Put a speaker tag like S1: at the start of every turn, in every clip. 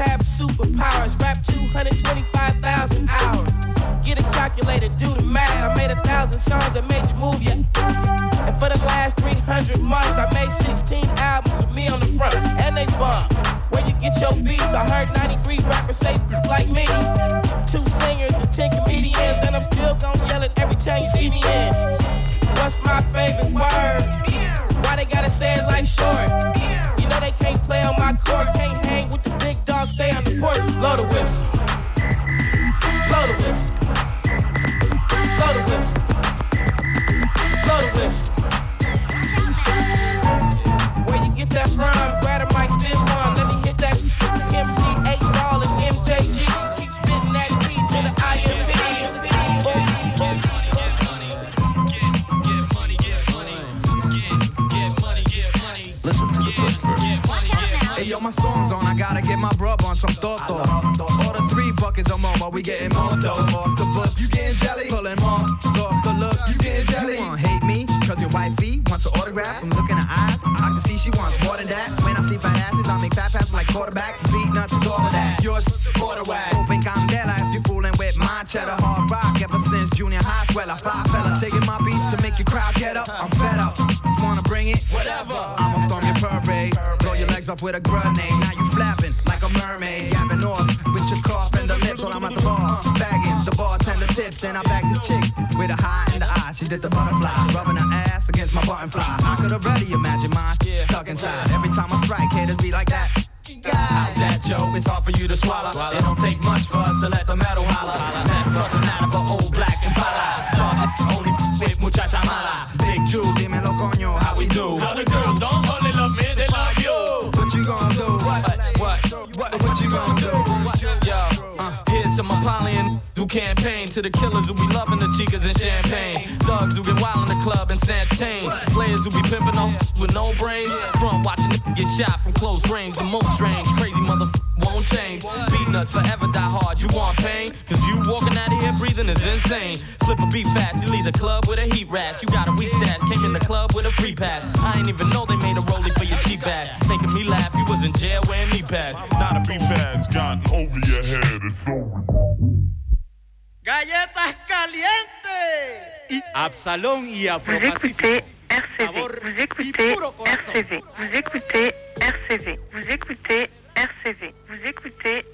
S1: have superpowers. Rap 225,000 hours. Get a calculator, do the math. I made a thousand songs that made you move, yeah. And for the last 300 months, I made 16 albums with me on the front, and they bump. Where you get your beats? I heard 93 rappers say like me. Two singers and 10 comedians, and I'm still gonna yell it every time you see me in. What's my favorite word? Why they gotta say it like short? You know they can't play on my court, can't hang with the big dogs, stay on the porch. Blow the whistle. Blow the whistle. Blow the whistle.
S2: An from looking her eyes. I can see she wants more than that. When I see fat asses, I make fat passes like quarterback. Beat nuts is all of that. Yours, quarterback. Open candela if you fooling with my cheddar. Hard rock ever since junior high. Swell, I fly fella. Taking my beats to make your crowd get up. I'm fed up. Wanna bring it? Whatever. I'ma storm your parade. Blow your legs off with a grenade. Now you flapping like a mermaid. Yapping off with your cough and the lips while I'm at the bar. Bagging the bartender tips. Then I bag this chick with a high in the eye. She did the butterfly. Rubbing her ass against my button fly. I could already imagine mine stuck inside. Every time I strike, haters be like that. How's that, Joe? It's hard for you to swallow. It don't take much for us to let the metal holler. That's of an old black and para. Only with muchacha mala. Big Jew, dímelo coño, how we do?
S3: How the girls don't only love me, they love you.
S2: What you gonna do?
S3: What? What? What?
S2: What you gonna do?
S3: Yo, uh, here's some Apollyon who campaign to the killers who be loving the chicas and champagne. Thugs who get wild in the club and snatch chain. Players who be pimping off with no brains. Front watching get shot from close range. The most strange, crazy mother won't change. Beat nuts forever die hard. You want pain? Cause you walking out of here breathing is insane. Flip a beat fast, you leave the club with a heat rash. You got a weak stash, came in the club with a free pass. I ain't even know they made a rollie for your cheap ass. Making me laugh, you was in jail wearing knee pads.
S4: Not a beef ass gotten over your head. It's.
S5: Galletas calientes y Absalón y
S6: écoutez RCV. Vous écoutez RCV. Vous écoutez RCV. Vous écoutez RCV. Vous écoutez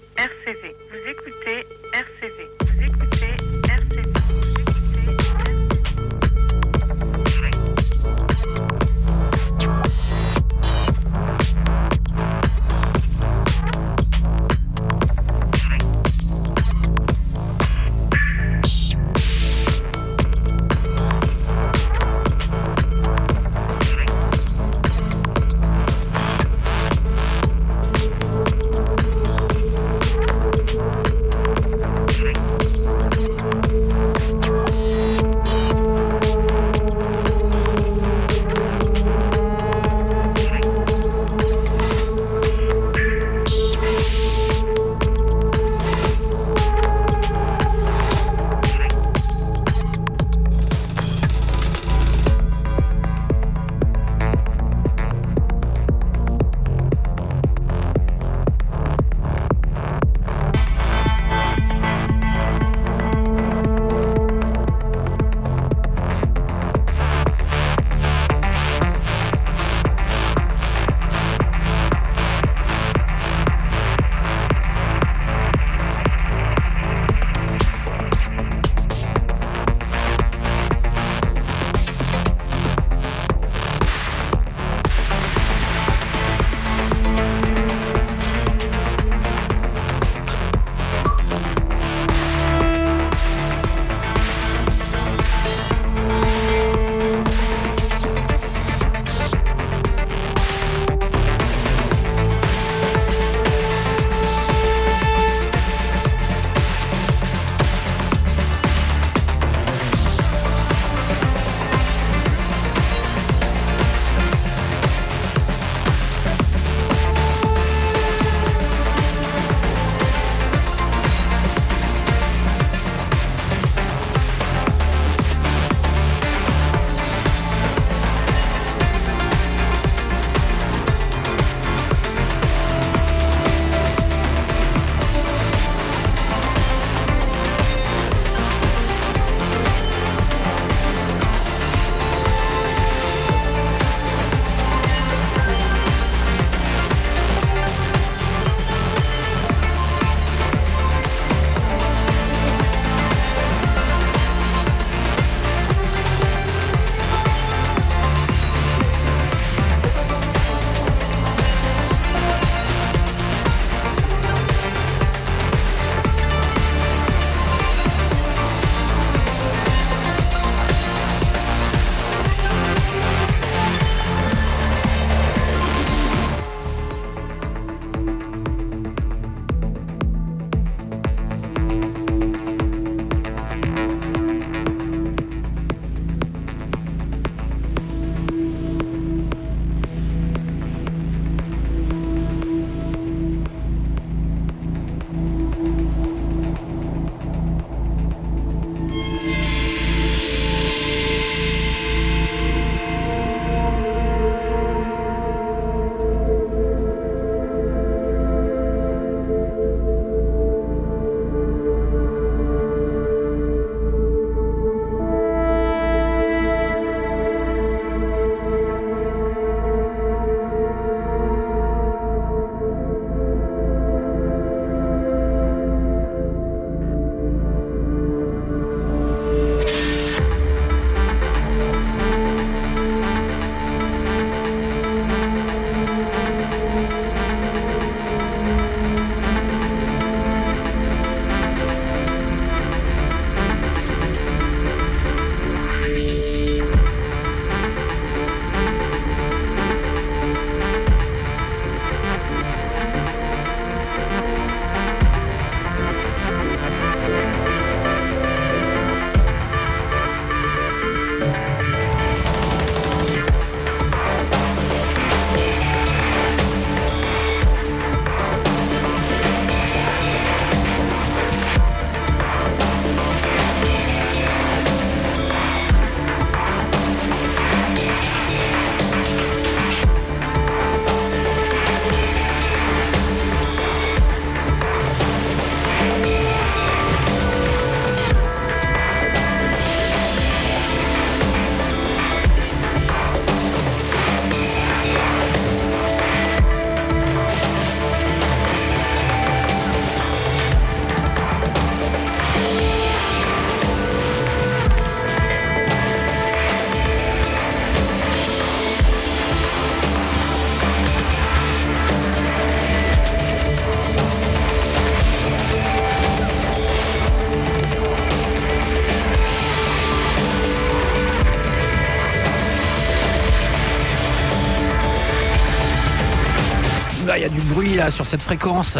S7: là sur cette fréquence.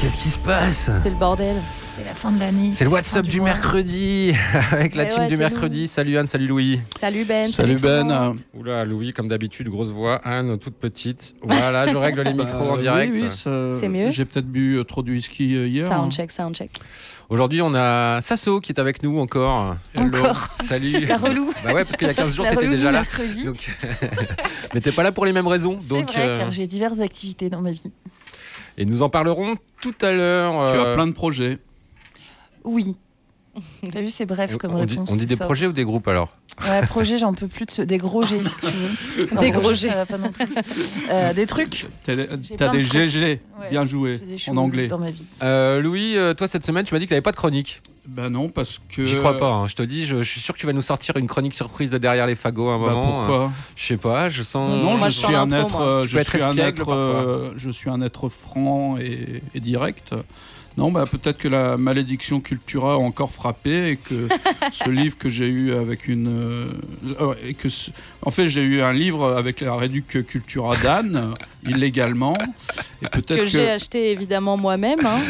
S7: Qu'est-ce qui se passe?
S8: C'est le bordel.
S9: C'est la fin de l'année.
S7: C'est le WhatsApp du
S9: mois.
S7: mercredi avec la
S8: Eh
S7: team
S8: ouais,
S7: du mercredi. Salut Anne, salut Louis.
S8: Salut Ben.
S10: Salut
S8: tout le
S10: Ben.
S8: monde.
S7: Oula, Louis, comme d'habitude, grosse voix. Anne, toute petite. Voilà, je règle les micros en
S10: Euh,
S7: direct.
S10: Oui, oui,
S8: C'est mieux
S10: J'ai peut-être bu euh, trop de whisky euh, hier. hein.
S8: Soundcheck, soundcheck.
S7: Aujourd'hui, on a Sasso qui est avec nous encore.
S10: Hello.
S9: Encore.
S7: Salut.
S9: La relou.
S7: Bah ouais, parce qu'il y a 15 jours, t'étais déjà
S9: du
S7: là.
S9: mercredi.
S7: Donc... Mais t'es pas là pour les mêmes raisons.
S9: C'est
S7: Donc,
S9: vrai,
S7: euh,
S9: car j'ai diverses activités dans ma vie.
S7: Et nous en parlerons tout à l'heure.
S10: Tu
S7: euh,
S10: as plein de projets.
S9: Oui. T'as vu, c'est bref comme
S7: on, dit,
S9: réponse.
S7: on dit des
S9: ça.
S7: projets ou des groupes alors?
S9: Ouais, projet, j'en peux plus de ce... Des gros G, si tu veux.
S8: Des gros
S9: ça
S8: G.
S9: va pas non plus. Euh, des trucs.
S10: T'as des
S9: trucs.
S10: GG.
S9: Ouais.
S10: Bien joué. En anglais.
S9: dans ma vie.
S7: Euh, Louis, euh, toi cette semaine, tu m'as dit que t'avais pas de chronique.
S10: Ben non, parce que.
S7: J'y crois pas. hein. Je te dis, je, je suis sûr que tu vas nous sortir une chronique surprise de derrière les fagots à un
S10: Bah,
S7: moment.
S10: pourquoi
S7: Je sais pas. Je sens.
S10: Non,
S8: Moi,
S10: je, suis un être, euh, je suis un être,
S7: parfois.
S10: euh, je suis un être franc et, et direct. Non, bah, peut-être que la malédiction Cultura a encore frappé et que ce livre que j'ai eu avec une, euh, euh, que en fait j'ai eu un livre avec la réduc Cultura d'Anne illégalement et peut-être
S8: Que j'ai acheté évidemment moi-même. hein,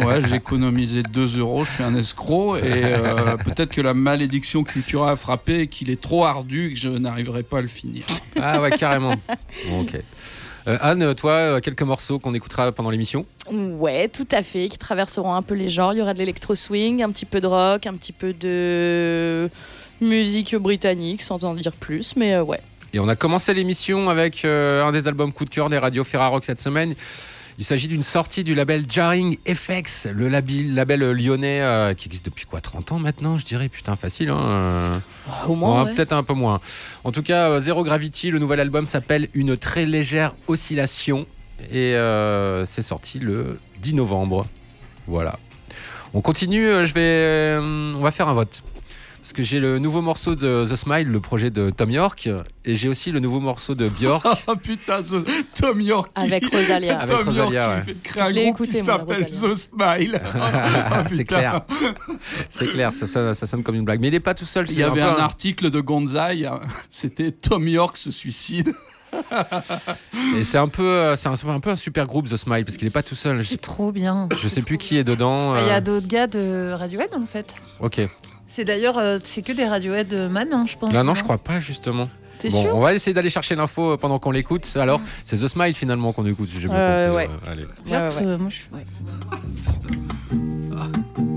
S10: ouais, j'ai économisé 2 euros, je suis un escroc et euh, peut-être que la malédiction Cultura a frappé et qu'il est trop ardu et que je n'arriverai pas à le finir.
S7: Ah ouais, carrément. Bon, ok. Euh, Anne, toi, euh, quelques morceaux qu'on écoutera pendant l'émission.
S8: Ouais, tout à fait, qui traverseront un peu les genres. Il y aura de l'électro-swing, un petit peu de rock, un petit peu de musique britannique, sans en dire plus, mais euh, ouais.
S7: Et on a commencé l'émission avec euh, un des albums coup de cœur des radios Ferrarock cette semaine. Il s'agit d'une sortie du label Jarring FX, le label, label lyonnais euh, qui existe depuis quoi 30 ans maintenant, je dirais? Putain, facile, hein.
S8: Au moins,
S7: Ouais,
S8: ouais.
S7: Peut-être un peu moins. En tout cas, Zero Gravity, le nouvel album s'appelle Une très légère oscillation. Et c'est sorti le 10 novembre. Voilà. On continue, je vais, on va faire un vote. Parce que j'ai le nouveau morceau de The Smile, le projet de Tom York, et j'ai aussi le nouveau morceau de Björk.
S10: Ah putain, ce- Tom York. qui-
S8: Avec Rosalia.
S7: Avec
S10: Tom
S7: Rosalia,
S10: York
S7: ouais.
S10: qui fait créer un
S8: Je l'ai
S10: groupe
S8: écouté,
S10: qui s'appelle. The Smile. Ah,
S7: c'est
S10: putain.
S7: clair. C'est clair, ça, sonne- ça sonne comme une blague. Mais il n'est pas tout seul.
S10: Il y
S7: c'est
S10: avait
S7: peu
S10: un article de Gonzai, c'était Tom York se suicide.
S7: Et c'est un peu, euh, c'est un, c'est un peu un super groupe The Smile parce qu'il n'est pas tout seul. Je,
S9: C'est trop bien.
S7: je sais plus qui est dedans.
S9: Il y
S7: euh,
S9: a d'autres gars de Radiohead en fait.
S7: Ok.
S9: C'est d'ailleurs, euh, c'est que des Radiohead euh, man, hein, je pense.
S7: Non, non, je crois pas justement.
S9: T'es
S7: Bon,
S9: sûr
S7: on va essayer d'aller chercher l'info pendant qu'on l'écoute. Alors, c'est The Smile finalement qu'on écoute. si j'ai bien
S8: Euh,
S7: compris.
S8: ouais.
S7: Euh, allez.
S8: Ouais, ouais, ouais.
S9: euh, moi, je- ouais.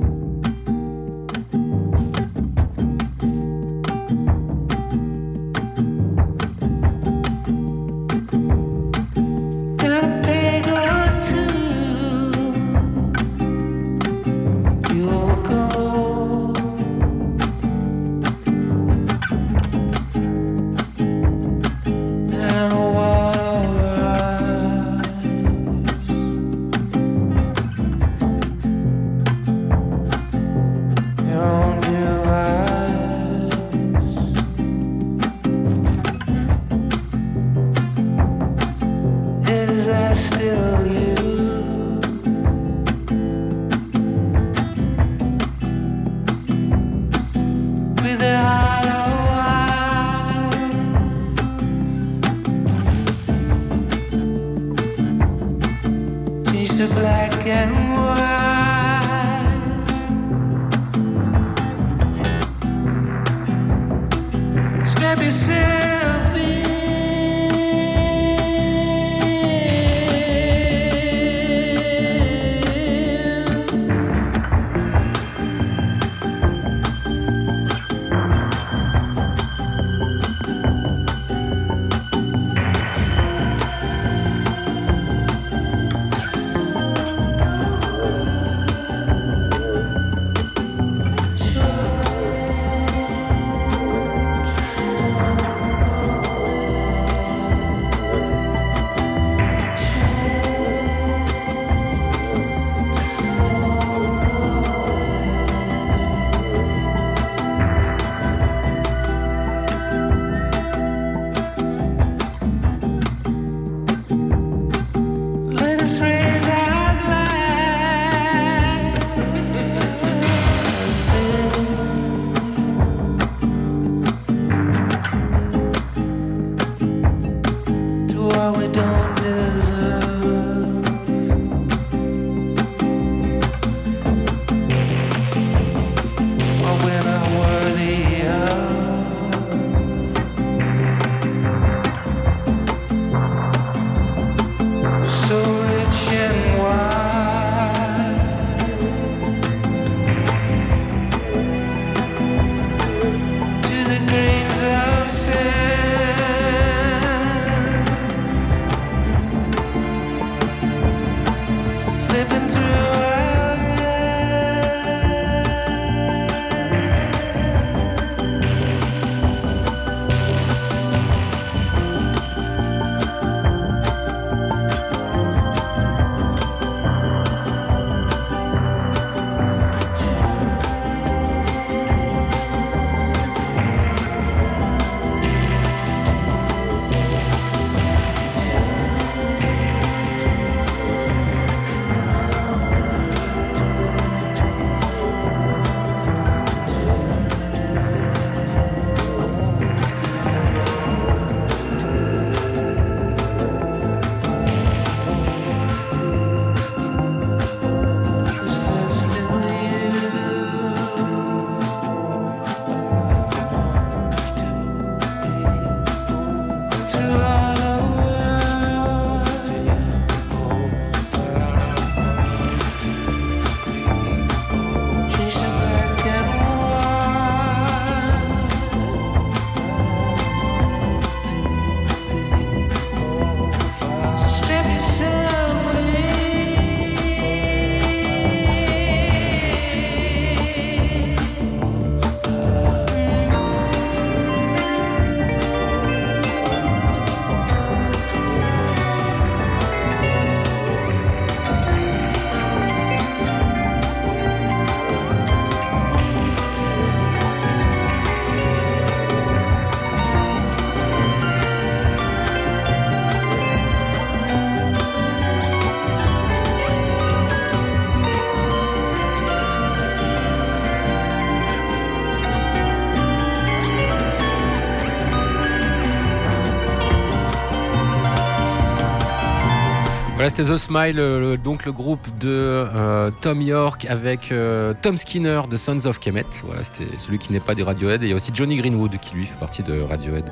S7: c'était The Smile, euh, donc le groupe de euh, Tom York avec euh, Tom Skinner de Sons of Kemet. Voilà, c'était celui qui n'est pas des Radiohead. Et il y a aussi Johnny Greenwood qui lui fait partie de Radiohead.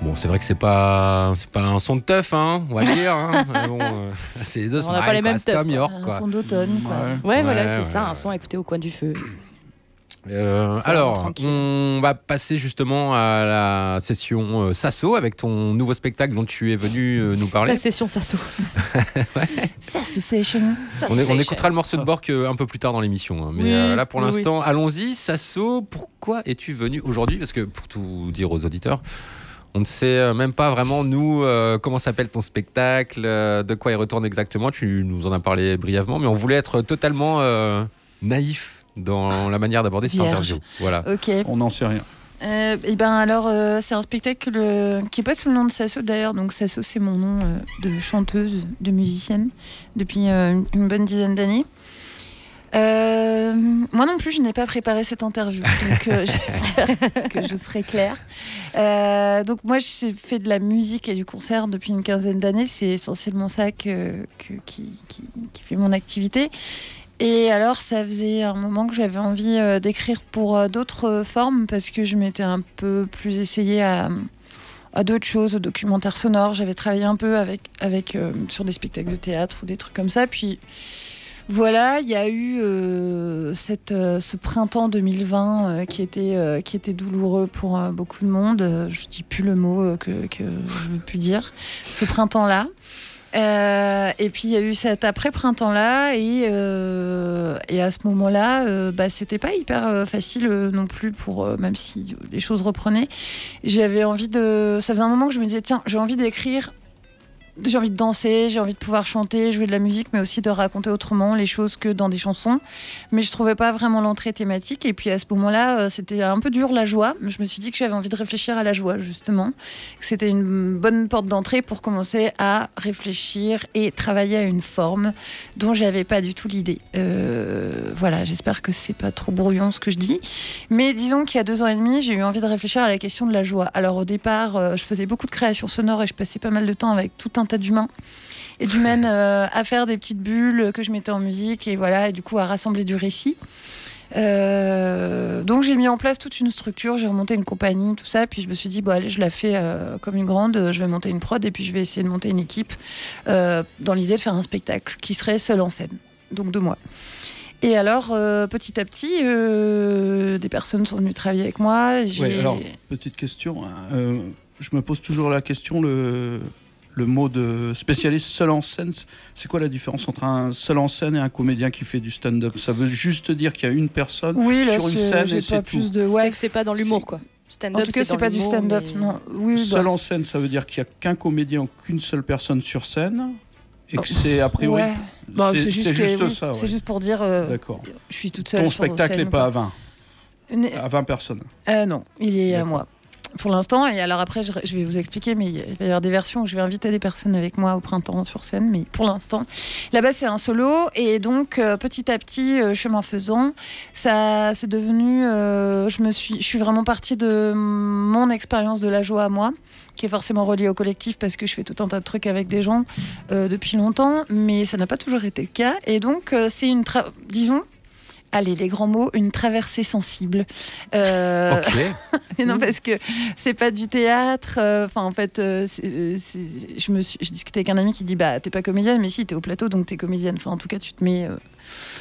S7: Bon, c'est vrai que c'est pas, c'est pas un son de teuf, hein, on va dire. hein. Bon, euh, c'est The
S8: On
S7: Smile,
S8: n'a pas les mêmes teufs,
S7: Tom
S8: quoi.
S7: York,
S9: Un
S7: quoi.
S9: son d'automne, quoi.
S8: Ouais,
S7: Ouais,
S8: voilà,
S7: ouais,
S8: c'est ça,
S7: ouais.
S8: un son à écouter au coin du feu.
S7: Euh, alors,
S8: tranquille.
S7: on va passer justement à la session euh, Sasso avec ton nouveau spectacle dont tu es venu euh, nous parler.
S8: La session Sasso.
S9: Association.
S7: On, est- on écoutera le morceau de Bork euh, un peu plus tard dans l'émission. hein. Mais
S8: Oui,
S7: là, pour
S8: oui,
S7: l'instant, allons-y. Sasso, pourquoi es-tu venu aujourd'hui? Parce que pour tout dire aux auditeurs, on ne sait même pas vraiment, nous, euh, comment s'appelle ton spectacle, euh, de quoi il retourne exactement. Tu nous en as parlé brièvement, mais on voulait être totalement euh, naïf dans la manière d'aborder cette interview. Voilà.
S9: Ok.
S10: On n'en sait rien.
S9: Euh, et ben alors, euh, c'est un spectacle euh, qui est pas sous le nom de Sasso d'ailleurs. Donc Sasso, c'est mon nom euh, de chanteuse, de musicienne depuis euh, une bonne dizaine d'années. Euh, moi non plus, je n'ai pas préparé cette interview, donc euh, j'espère que je serai claire. Euh, donc moi, j'ai fait de la musique et du concert depuis une quinzaine d'années. C'est essentiellement ça que, que- qui, qui- qui fait mon activité. Et alors, ça faisait un moment que j'avais envie euh, d'écrire pour euh, d'autres euh, formes parce que je m'étais un peu plus essayée à, d'autres choses, au documentaire sonore. J'avais travaillé un peu avec, avec, sur des spectacles de théâtre ou des trucs comme ça. Puis voilà, il y a eu ce printemps 2020 euh, qui, était, qui était douloureux pour beaucoup de monde. Je dis plus le mot que, que je veux plus dire. Ce printemps-là. Euh, et puis il y a eu cet après-printemps-là, et, euh, et à ce moment-là, euh, bah, c'était pas hyper euh, facile non plus, pour, même si les choses reprenaient. J'avais envie de. Ça faisait un moment que je me disais, tiens, j'ai envie d'écrire j'ai envie de danser, j'ai envie de pouvoir chanter, jouer de la musique, mais aussi de raconter autrement les choses que dans des chansons. Mais je trouvais pas vraiment l'entrée thématique. Et puis à ce moment-là, euh, c'était un peu dur la joie. Je me suis dit que j'avais envie de réfléchir à la joie, justement. Que c'était une bonne porte d'entrée pour commencer à réfléchir et travailler à une forme dont j'avais pas du tout l'idée. Euh, voilà, j'espère que c'est pas trop brouillon ce que je dis. Mais disons qu'il y a deux ans et demi, j'ai eu envie de réfléchir à la question de la joie. Alors au départ, euh, je faisais beaucoup de créations sonores et je passais pas mal de temps avec tout un tas d'humains et d'humaines euh, à faire des petites bulles que je mettais en musique et voilà, et du coup à rassembler du récit. Euh, donc j'ai mis en place toute une structure, j'ai remonté une compagnie, tout ça, puis je me suis dit, bon allez, je la fais euh, comme une grande, je vais monter une prod et puis je vais essayer de monter une équipe euh, dans l'idée de faire un spectacle qui serait seul en scène, donc de moi. Et alors, petit à petit, des personnes sont venues travailler avec moi.
S10: Ouais, alors, petite question. hein, je me pose toujours la question, le, le mot de spécialiste seul en scène, c'est quoi la différence entre un seul en scène et un comédien qui fait du stand-up? Ça veut juste dire qu'il y a une personne
S9: Oui, là,
S10: sur une
S9: c'est-
S10: scène et c'est
S9: plus
S10: tout.
S9: de.
S8: C'est
S9: Ouais.
S8: que c'est pas dans l'humour, quoi.
S9: En
S8: Stand-up,
S9: tout cas, c'est pas du stand-up.
S8: mais-
S9: Non. Oui,
S10: Seul
S9: bah,
S10: en scène, ça veut dire qu'il n'y a qu'un comédien ou qu'une seule personne sur scène et que c'est a priori.
S9: ouais. Bah,
S10: c'est
S9: c'est juste,
S10: c'est
S9: que-
S10: juste
S9: oui,
S10: ça. ouais.
S9: C'est juste pour dire, euh,
S10: D'accord.
S9: je suis toute seule.
S10: Ton spectacle n'est pas à
S9: quoi.
S10: 20,
S9: Une-
S10: à 20 personnes.
S9: Euh, non, il est à moi. Pour l'instant, et alors après, je, vais vous expliquer, mais il va y avoir des versions où je vais inviter des personnes avec moi au printemps sur scène, mais pour l'instant, là-bas c'est un solo, et donc euh, petit à petit, euh, chemin faisant, ça c'est devenu, euh, je me suis, je suis vraiment partie de mon expérience de la joie à moi, qui est forcément reliée au collectif parce que je fais tout un tas de trucs avec des gens depuis longtemps, mais ça n'a pas toujours été le cas, et donc c'est une, disons. Allez, les grands mots, une traversée sensible. Euh, mais non, parce que c'est pas du théâtre. euh, Enfin, en fait, euh, c'est- euh, c'est- je me suis, je discutais avec un ami qui dit bah t'es pas comédienne, mais si t'es au plateau, donc t'es comédienne. Enfin, en tout cas, tu te mets.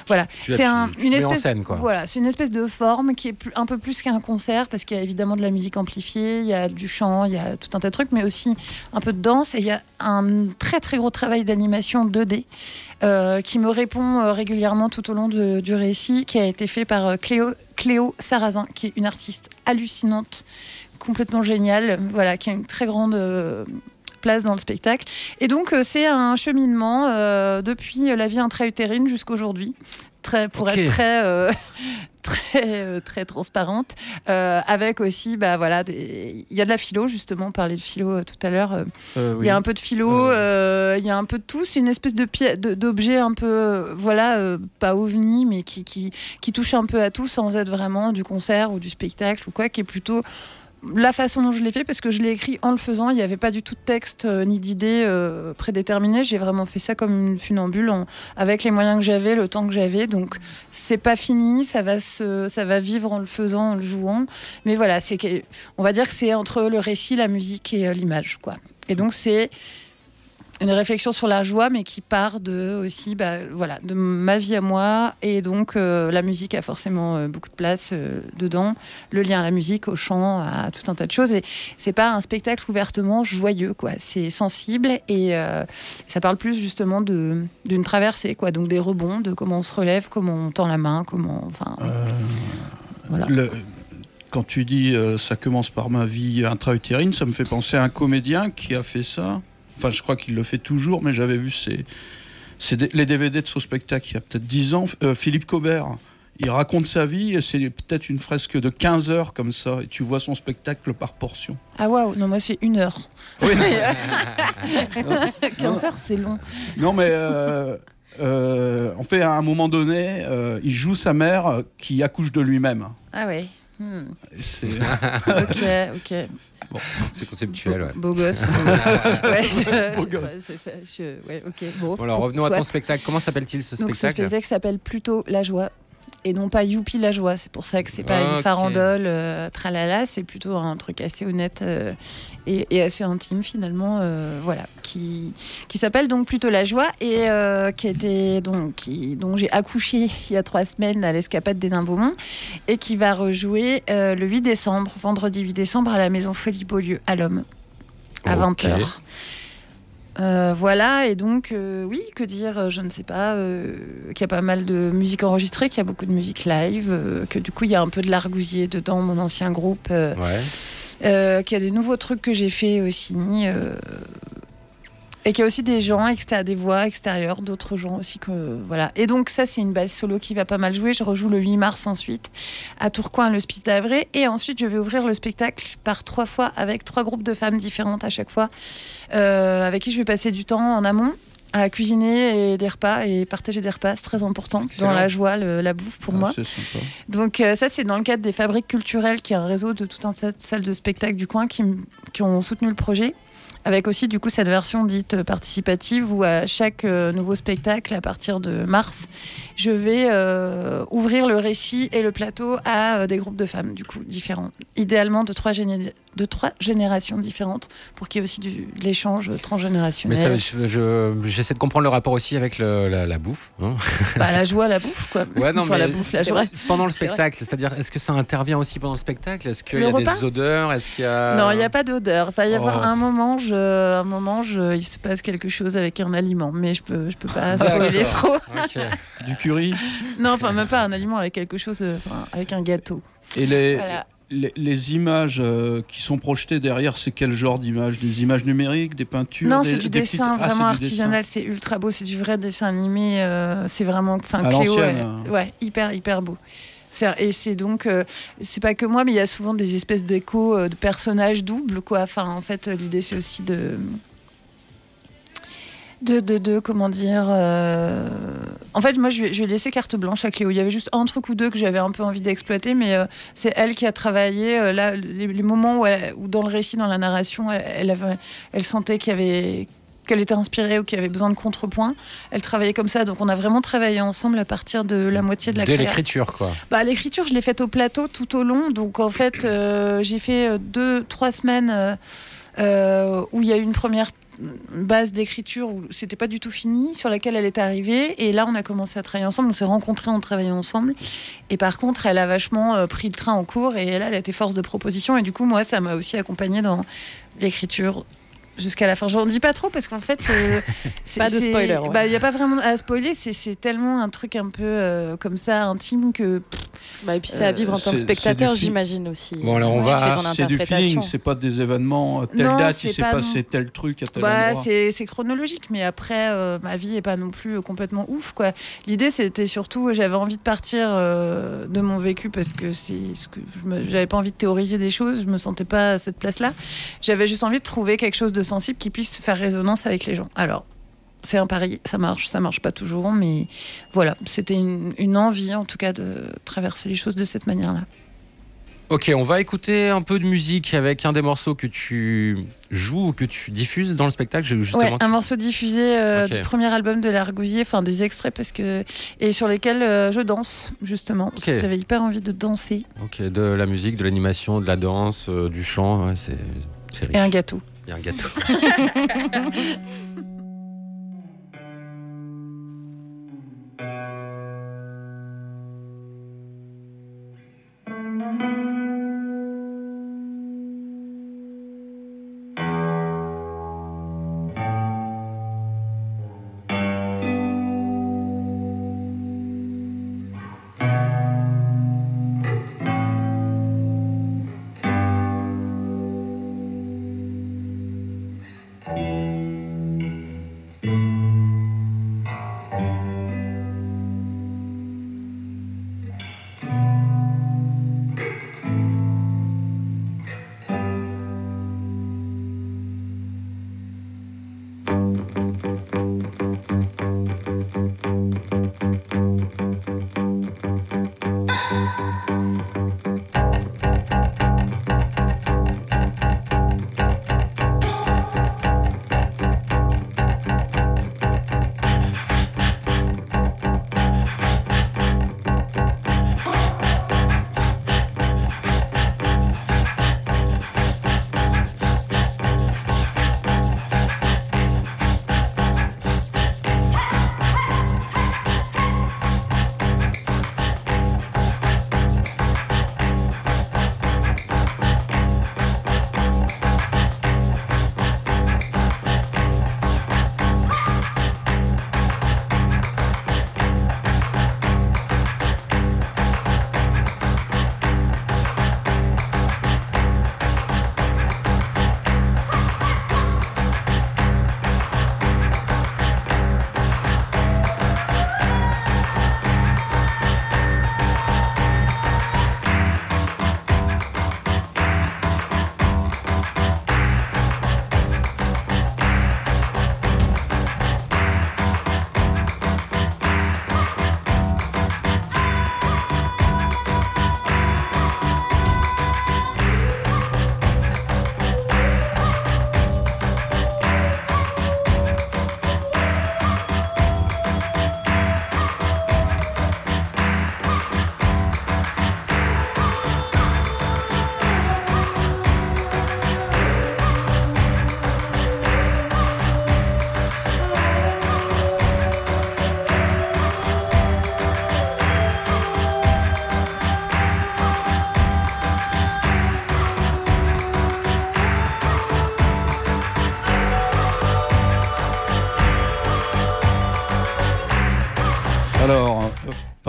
S9: Voilà. C'est un- une
S7: en
S9: espèce.
S7: scène, quoi.
S9: Voilà, c'est une espèce de forme qui est plus- un peu plus qu'un concert parce qu'il y a évidemment de la musique amplifiée, il y a du chant, il y a tout un tas de trucs, mais aussi un peu de danse et il y a un très très gros travail d'animation 2D euh, qui me répond euh, régulièrement tout au long de- du récit, qui a été fait par euh, Cléo, Cléo Sarrazin, qui est une artiste hallucinante, complètement géniale, voilà, qui a une très grande euh, place dans le spectacle. Et donc, euh, c'est un cheminement euh, depuis la vie intra-utérine jusqu'aujourd'hui. Très, pour être très, euh, très, euh, très transparente, euh, avec aussi, bah voilà, il y a de la philo justement, on parlait de philo tout à l'heure. il
S10: oui.
S9: y a un peu de philo, il y a un peu de tout. C'est une espèce de d'objet un peu, voilà, pas ovni, mais qui, qui, qui touche un peu à tout sans être vraiment du concert ou du spectacle ou quoi, qui est plutôt la façon dont je l'ai fait, parce que je l'ai écrit en le faisant, il n'y avait pas du tout de texte euh, ni d'idée euh, prédéterminée. J'ai vraiment fait ça comme une funambule, avec les moyens que j'avais, le temps que j'avais. Donc c'est pas fini, ça va se, ça va vivre en le faisant, en le jouant. Mais voilà, c'est, on va dire que c'est entre le récit, la musique et euh, l'image, quoi. Et donc c'est une réflexion sur la joie, mais qui part de aussi, bah, voilà, de ma vie à moi. Et donc, euh, la musique a forcément euh, beaucoup de place euh, dedans. Le lien à la musique, au chant, à tout un tas de choses. Et c'est pas un spectacle ouvertement joyeux, quoi. C'est sensible et ça parle plus justement de d'une traversée, quoi. Donc des rebonds, de comment on se relève, comment on tend la main, comment, enfin, voilà.
S10: Le- quand tu dis euh, ça commence par ma vie intra-utérine, ça me fait penser à un comédien qui a fait ça. Enfin, je crois qu'il le fait toujours, mais j'avais vu ses, ses dé- les DVD de son spectacle il y a peut-être 10 ans. Euh, Philippe Cobert, il raconte sa vie et c'est peut-être une fresque de 15 heures comme ça. Et tu vois son spectacle par portion.
S9: Ah waouh, non, moi c'est une heure.
S10: Oui.
S9: 15 heures, c'est long.
S10: Non, mais euh, euh, en fait, à un moment donné, euh, il joue sa mère euh, qui accouche de lui-même.
S9: Ah ouais. Hmm.
S10: C'est-
S9: ok, ok.
S7: C'est conceptuel, ouais.
S9: Beau gosse. Beau gosse. Ouais, ok, bon.
S7: Bon, alors revenons à ton spectacle. Comment s'appelle-t-il ce
S9: Donc ce
S7: spectacle?
S9: spectacle s'appelle plutôt La Joie et non pas Youpi la Joie. C'est pour ça que c'est pas une farandole euh, tralala, c'est plutôt un truc assez honnête euh, et, et assez intime finalement, euh, voilà, qui, qui s'appelle donc plutôt La Joie et qui était donc qui, dont j'ai accouché il y a trois semaines à l'escapade des Nains Beaumont et qui va rejouer le 8 décembre, vendredi 8 décembre à la Maison Folie Beaulieu à l'Homme à
S7: Ok.
S9: 20h. Euh, voilà, et donc, euh, oui, que dire, euh, je ne sais pas, euh, qu'il y a pas mal de musique enregistrée, qu'il y a beaucoup de musique live, que du coup, il y a un peu de l'argousier dedans, mon ancien groupe,
S7: Ouais.
S9: qu'il y a des nouveaux trucs que j'ai fait aussi, et qu'il y a aussi des gens, extérieurs, des voix extérieures, d'autres gens aussi que voilà. Et donc ça, c'est une base solo qui va pas mal jouer. Je rejoue le 8 mars ensuite à Tourcoing, à l'Hospice d'Avray, et ensuite je vais ouvrir le spectacle par trois fois avec trois groupes de femmes différentes à chaque fois, euh, avec qui je vais passer du temps en amont à cuisiner et des repas et partager des repas, c'est très important
S10: Excellent.
S9: dans la joie, le- la bouffe pour
S10: Ah,
S9: moi. Donc euh, ça, c'est dans le cadre des Fabriques culturelles, qui est un réseau de tout un tas de salles de spectacle du coin qui ont soutenu le projet. Avec aussi du coup cette version dite participative où à chaque euh, nouveau spectacle, à partir de mars, je vais euh, ouvrir le récit et le plateau à euh, des groupes de femmes du coup différents, idéalement de trois, géné- de trois générations différentes pour qu'il y ait aussi du, de l'échange
S7: Mais
S9: transgénérationnel.
S7: je- je- j'essaie de comprendre le rapport aussi avec le- la, la bouffe. hein.
S9: Bah, la joie, la bouffe quoi.
S7: Ouais, non,
S9: Enfin,
S7: mais
S9: la bouffe, la joie.
S7: pendant le spectacle, c'est-à-dire, est-ce que ça intervient aussi pendant le spectacle? Est-ce qu'il y a des odeurs? Est-ce qu'il y a
S9: Non, il n'y a pas d'odeur. Il va y avoir
S7: Oh.
S9: un moment, je, un moment je, il se passe quelque chose avec un aliment, mais je peux, je peux pas
S10: D'accord.
S9: spoiler trop.
S10: Du curry.
S9: non, enfin même pas un aliment avec quelque chose, euh, avec un gâteau.
S10: Et les,
S9: Voilà.
S10: les, les images euh, qui sont projetées derrière, c'est quel genre d'images? Des images numériques, des peintures
S9: Non, c'est du
S10: des
S9: dessin
S10: petites- Ah,
S9: vraiment
S10: du dessin.
S9: artisanal, c'est ultra beau, c'est du vrai dessin animé, euh, c'est vraiment, enfin
S10: À
S9: Cléo, ouais,
S10: hein.
S9: ouais, hyper hyper beau. Et c'est donc, euh, c'est pas que moi, mais il y a souvent des espèces d'échos euh, de personnages doubles, quoi. Enfin, en fait, euh, l'idée c'est aussi de, de, de, comment dire. En fait, moi, je je vais laisser carte blanche à Cléo. Il y avait juste un truc ou deux que j'avais un peu envie d'exploiter, mais c'est elle qui a travaillé. là, les, les moments où, dans le récit, dans la narration, elle sentait qu'il y avait qu'elle était inspirée ou qu'il y avait besoin de contrepoint. Elle travaillait comme ça, donc on a vraiment travaillé ensemble à partir de la moitié de la
S7: de l'écriture, quoi.
S9: Bah, l'écriture, je l'ai faite au plateau tout au long. Donc, en fait, euh, j'ai fait euh, deux, trois semaines euh, euh, où il y a eu une première base d'écriture où c'était pas du tout fini, sur laquelle elle est arrivée. Et là, on a commencé à travailler ensemble. On s'est rencontrés, on travaillait ensemble. Et par contre, elle a vachement euh, pris le train en cours. Et là, elle a été force de proposition. Et du coup, moi, ça m'a aussi accompagnée dans l'écriture jusqu'à la fin. J'en dis pas trop parce qu'en fait, euh,
S8: Pas de spoiler, ouais.
S9: bah, Il n'y a pas vraiment à spoiler. C'est tellement un truc un peu euh, comme ça intime que. pff,
S8: Bah, et puis c'est à vivre en tant que spectateur, j'imagine aussi.
S7: Bon, alors, on
S8: Ouais,
S7: va-
S10: C'est du feeling, c'est pas des événements. euh, Telle
S9: Non,
S10: date, il
S9: c'est
S10: s'est
S9: pas
S10: passé
S9: non.
S10: tel truc à tel
S9: Bah,
S10: endroit.
S9: c'est chronologique, mais après, euh, ma vie est pas non plus euh, complètement ouf. quoi. L'idée, c'était surtout, j'avais envie de partir euh, de mon vécu parce que c'est ce que j'avais pas envie de théoriser des choses, je me sentais pas à cette place-là. J'avais juste envie de trouver quelque chose de sensible qui puisse faire résonance avec les gens. Alors. C'est un pari, ça marche, ça marche pas toujours, mais voilà, c'était une, une envie en tout cas de traverser les choses de cette manière-là.
S7: Ok, on va écouter un peu de musique avec un des morceaux que tu joues ou que tu diffuses dans le spectacle. Justement,
S9: Ouais, un
S7: tu-
S9: morceau diffusé euh, du premier album de l'Argousier, enfin des extraits parce que et sur lesquels euh, je danse justement. parce que. J'avais hyper envie de danser
S7: Ok, de la musique, de l'animation, de la danse, euh, du chant, ouais, c'est
S9: et un gâteau.
S7: Et un gâteau.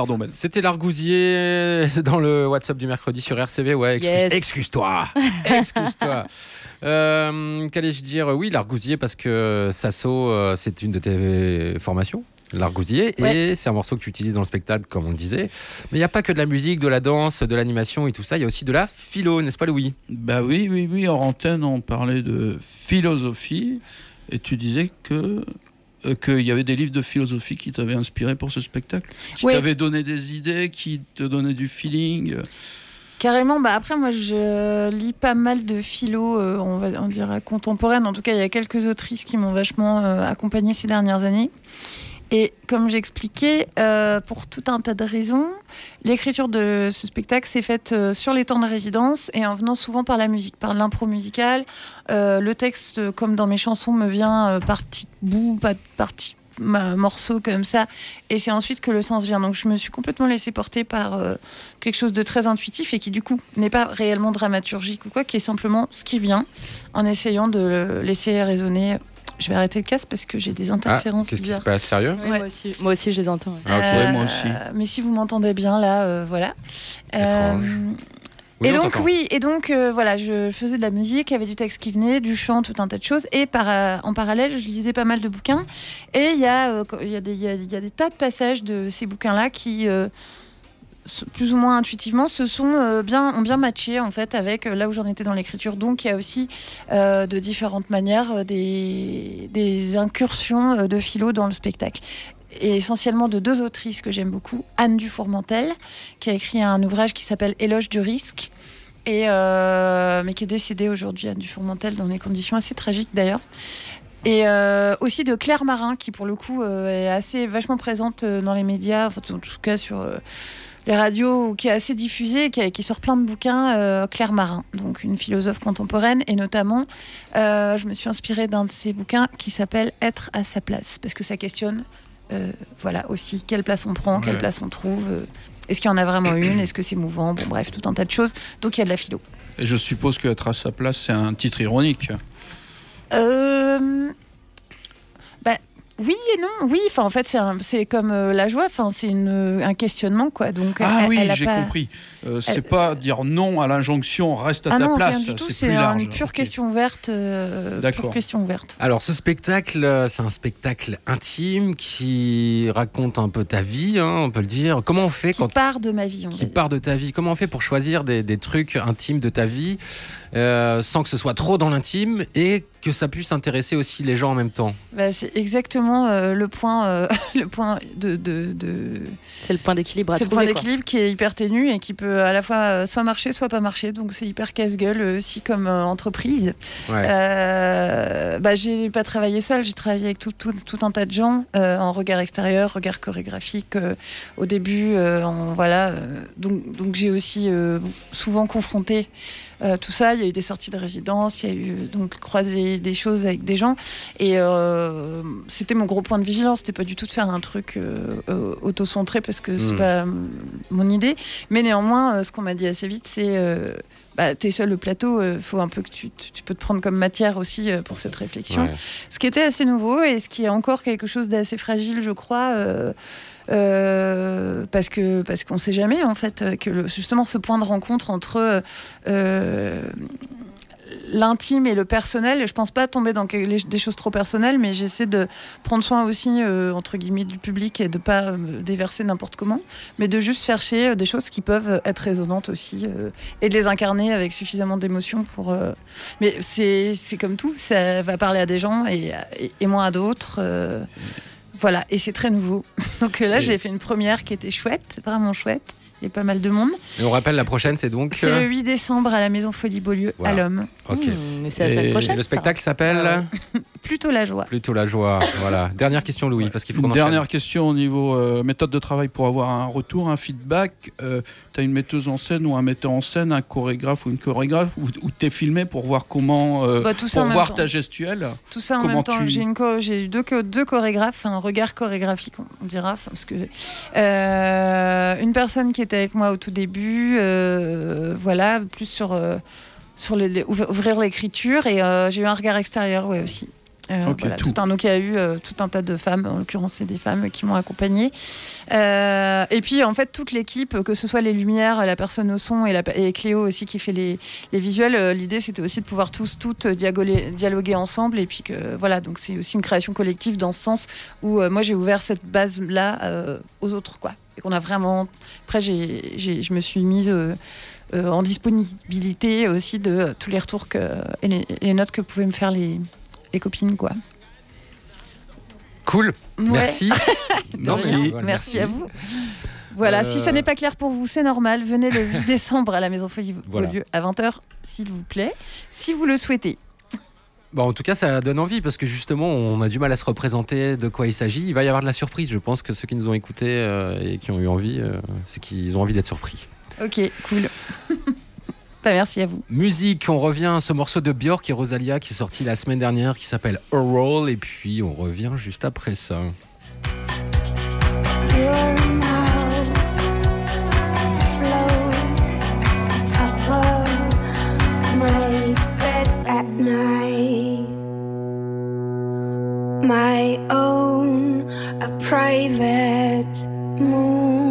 S10: pardon, Ben.
S7: C'était l'argousier dans le WhatsApp du mercredi sur RCV. Ouais,
S8: Yes.
S7: excuse-toi. Excuse-toi. Euh, Qu'allais-je dire? Oui, l'argousier, parce que Sasso, euh, c'est une de tes formations. L'argousier, et c'est un morceau que tu utilises dans le spectacle, comme on le disait. Mais il n'y a pas que de la musique, de la danse, de l'animation et tout ça. Il y a aussi de la philo, n'est-ce pas, Louis?
S10: Bah oui, oui, oui. En antenne, on parlait de philosophie, et tu disais que euh, qu'il y avait des livres de philosophie qui t'avaient inspiré pour ce spectacle, qui
S9: Oui.
S10: t'avaient donné des idées, qui te donnaient du feeling.
S9: Carrément, bah après moi je lis pas mal de philo, euh, on va on dira contemporaine. En tout cas, il y a quelques autrices qui m'ont vachement euh, accompagnée ces dernières années. Et comme j'expliquais, euh, pour tout un tas de raisons, l'écriture de ce spectacle s'est faite euh, sur les temps de résidence et en venant souvent par la musique, par l'impro musicale. Euh, le texte, euh, comme dans mes chansons, me vient euh, par petits bouts, par petits ma- morceaux comme ça. Et c'est ensuite que le sens vient. Donc je me suis complètement laissée porter par euh, quelque chose de très intuitif et qui du coup n'est pas réellement dramaturgique ou quoi, qui est simplement ce qui vient en essayant de le laisser résonner. Je vais arrêter le casque parce que j'ai des
S7: Ah,
S9: interférences
S7: qu'est-ce qui se passe Sérieux
S8: Oui, moi, aussi, moi aussi, je les entends. ouais.
S7: Ah, ok.
S10: Ouais, moi aussi.
S9: Euh, Mais si vous m'entendez bien là, euh, voilà.
S7: Étrange. Oui,
S9: et
S7: on
S9: donc oui, et donc euh, voilà, je faisais de la musique, il y avait du texte qui venait, du chant, tout un tas de choses. Et par, euh, en parallèle, je lisais pas mal de bouquins. Et il y, a, euh, il y, a des- il y a- y a des tas de passages de ces bouquins-là qui, euh, plus ou moins intuitivement, se sont euh, bien, ont bien matché en fait avec euh, là où j'en étais dans l'écriture. Donc il y a aussi euh, de différentes manières des, incursions de philo dans le spectacle et essentiellement de deux autrices que j'aime beaucoup. Anne Dufourmentel, qui a écrit un ouvrage qui s'appelle Éloge du risque, et, mais qui est décédée aujourd'hui à du Fourmentel dans des conditions assez tragiques d'ailleurs. Et aussi de Claire Marin, qui pour le coup est assez vachement présente dans les médias, enfin, en tout cas sur les radios, qui est assez diffusée, qui, qui sort plein de bouquins. euh, Claire Marin, donc une philosophe contemporaine, et notamment, euh, je me suis inspirée d'un de ses bouquins qui s'appelle Être à sa place, parce que ça questionne, euh, voilà aussi, quelle place on prend, quelle
S10: Ouais.
S9: place on trouve. est-ce qu'il y en a vraiment une Est-ce que c'est mouvant Bon, bref, tout un tas de choses. Donc il y a de la philo.
S10: Et je suppose qu'être à sa place, c'est un titre ironique.
S9: Euh, oui et non. Oui, enfin, en fait, c'est un- c'est comme euh, la joie. Enfin, c'est une- un questionnement, quoi. Donc,
S10: Ah
S9: elle-
S10: oui,
S9: elle a
S10: j'ai
S9: pas-
S10: compris. Euh, c'est
S9: elle-
S10: pas dire non à l'injonction, reste à
S9: Ah
S10: ta
S9: non,
S10: place.
S9: rien du tout.
S10: C'est
S9: C'est
S10: plus large.
S9: une pure question ouverte. euh,
S10: D'accord.
S9: pure question ouverte.
S7: Alors ce spectacle, euh, c'est un spectacle intime qui raconte un peu ta vie, hein, on peut le dire. Comment on fait
S9: Qui
S7: quand
S9: part de ma vie. On va
S7: qui
S9: dire.
S7: part de ta vie Comment on fait pour choisir des, des trucs intimes de ta vie? Euh, sans que ce soit trop dans l'intime et que ça puisse intéresser aussi les gens en même temps
S9: Bah, c'est exactement euh, le point, euh, le point de. de, de-
S8: C'est le point d'équilibre à
S9: C'est le point d'équilibre qui est hyper ténu et qui peut à la fois euh, soit marcher, soit pas marcher. Donc c'est hyper casse-gueule aussi comme euh, entreprise.
S7: Ouais.
S9: Euh, bah, j'ai pas travaillé seul, j'ai travaillé avec tout, tout, tout un tas de gens euh, en regard extérieur, regard chorégraphique. euh, au début, euh, en, voilà. euh, donc donc j'ai aussi euh, souvent confronté. Euh, tout ça, il y a eu des sorties de résidence, il y a eu donc croisé des choses avec des gens, et euh, c'était mon gros point de vigilance. C'était pas du tout de faire un truc euh, auto-centré parce que c'est
S7: Mm.
S9: pas mon idée, mais néanmoins, ce qu'on m'a dit assez vite, c'est bah, t'es seul le plateau, il faut un peu que tu, tu, tu peux te prendre comme matière aussi euh, pour cette réflexion.
S7: Ouais.
S9: Ce qui était assez nouveau et ce qui est encore quelque chose d'assez fragile, je crois. euh, euh, parce que parce qu'on sait jamais en fait que justement ce point de rencontre entre euh, l'intime et le personnel je pense pas tomber dans des choses trop personnelles mais j'essaie de prendre soin aussi euh, entre guillemets du public et de pas me déverser n'importe comment mais de juste chercher des choses qui peuvent être résonantes aussi et de les incarner avec suffisamment d'émotion pour mais c'est comme tout ça va parler à des gens et, et, moins à d'autres voilà et c'est très nouveau. Donc euh, là j'ai fait une première qui était chouette vraiment chouette il y a pas mal de monde
S7: Et on rappelle la prochaine, c'est donc.
S9: c'est
S7: euh,
S9: le 8 décembre à la Maison Folie Beaulieu
S7: Voilà.
S9: à l'homme
S7: Ok.
S8: Mmh, mais c'est la semaine
S10: Et
S8: prochaine.
S7: Et le spectacle s'appelle
S9: Ah plutôt la joie
S7: Plutôt la joie. Voilà. Dernière question, Louis, parce qu'il faut enchaîne.
S10: dernière question au niveau euh, méthode de travail pour avoir un retour, un feedback. tu as une metteuse en scène ou un metteur en scène, un chorégraphe ou une chorégraphe, ou, tu es filmé pour voir comment. euh,
S9: Bah, tout ça en
S10: pour
S9: même
S10: voir
S9: temps.
S10: ta gestuelle?
S9: Tout ça en même temps.
S10: tu-
S9: J'ai une cho- j'ai eu deux, cho- deux chorégraphes, un regard chorégraphique, on dira, parce que euh, une personne qui était avec moi au tout début, euh, voilà, plus sur euh, sur les, les- ouvrir l'écriture et euh, j'ai eu un regard extérieur, ouais aussi. Euh, voilà,
S10: tout.
S9: tout un donc il y a eu euh, tout un tas de femmes, en l'occurrence c'est des femmes qui m'ont accompagnée. Euh, et puis en fait toute l'équipe, que ce soit les lumières, la personne au son et, la, et Cléo aussi qui fait les, les visuels, l'idée c'était aussi de pouvoir tous toutes diagoler- dialoguer ensemble et puis que voilà donc c'est aussi une création collective dans ce sens où moi j'ai ouvert cette base là aux autres quoi et qu'on a vraiment après j'ai, j'ai- je me suis mise euh, euh, en disponibilité aussi de euh, tous les retours que, et les, notes que pouvaient me faire les, les copines quoi.
S7: Cool.
S9: Ouais.
S7: Merci. Non, mais-
S9: Merci,
S7: merci.
S9: à vous. Voilà,
S7: Euh,
S9: si ça n'est pas clair pour vous, c'est normal. Venez le 8 décembre à la Maison Folie
S7: Voilà.
S9: Beaulieu à 20h, s'il vous plaît, si vous le souhaitez.
S7: Bon, en tout cas, ça donne envie parce que justement, on a du mal à se représenter de quoi il s'agit. Il va y avoir de la surprise. Je pense que ceux qui nous ont écoutés euh, et qui ont eu envie, euh, c'est qu'ils ont envie d'être surpris.
S9: Ok, cool. bah, merci à vous.
S7: Musique, on revient à ce morceau de Björk et Rosalia qui est sorti la semaine dernière qui s'appelle A Roll et puis on revient juste après ça.
S11: Night. My own, a private moon.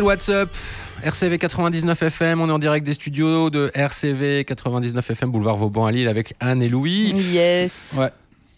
S7: Le WhatsApp, RCV 99 FM, on est en direct des studios de RCV 99 FM, boulevard Vauban à Lille avec Anne et Louis.
S8: Yes.
S7: Ouais.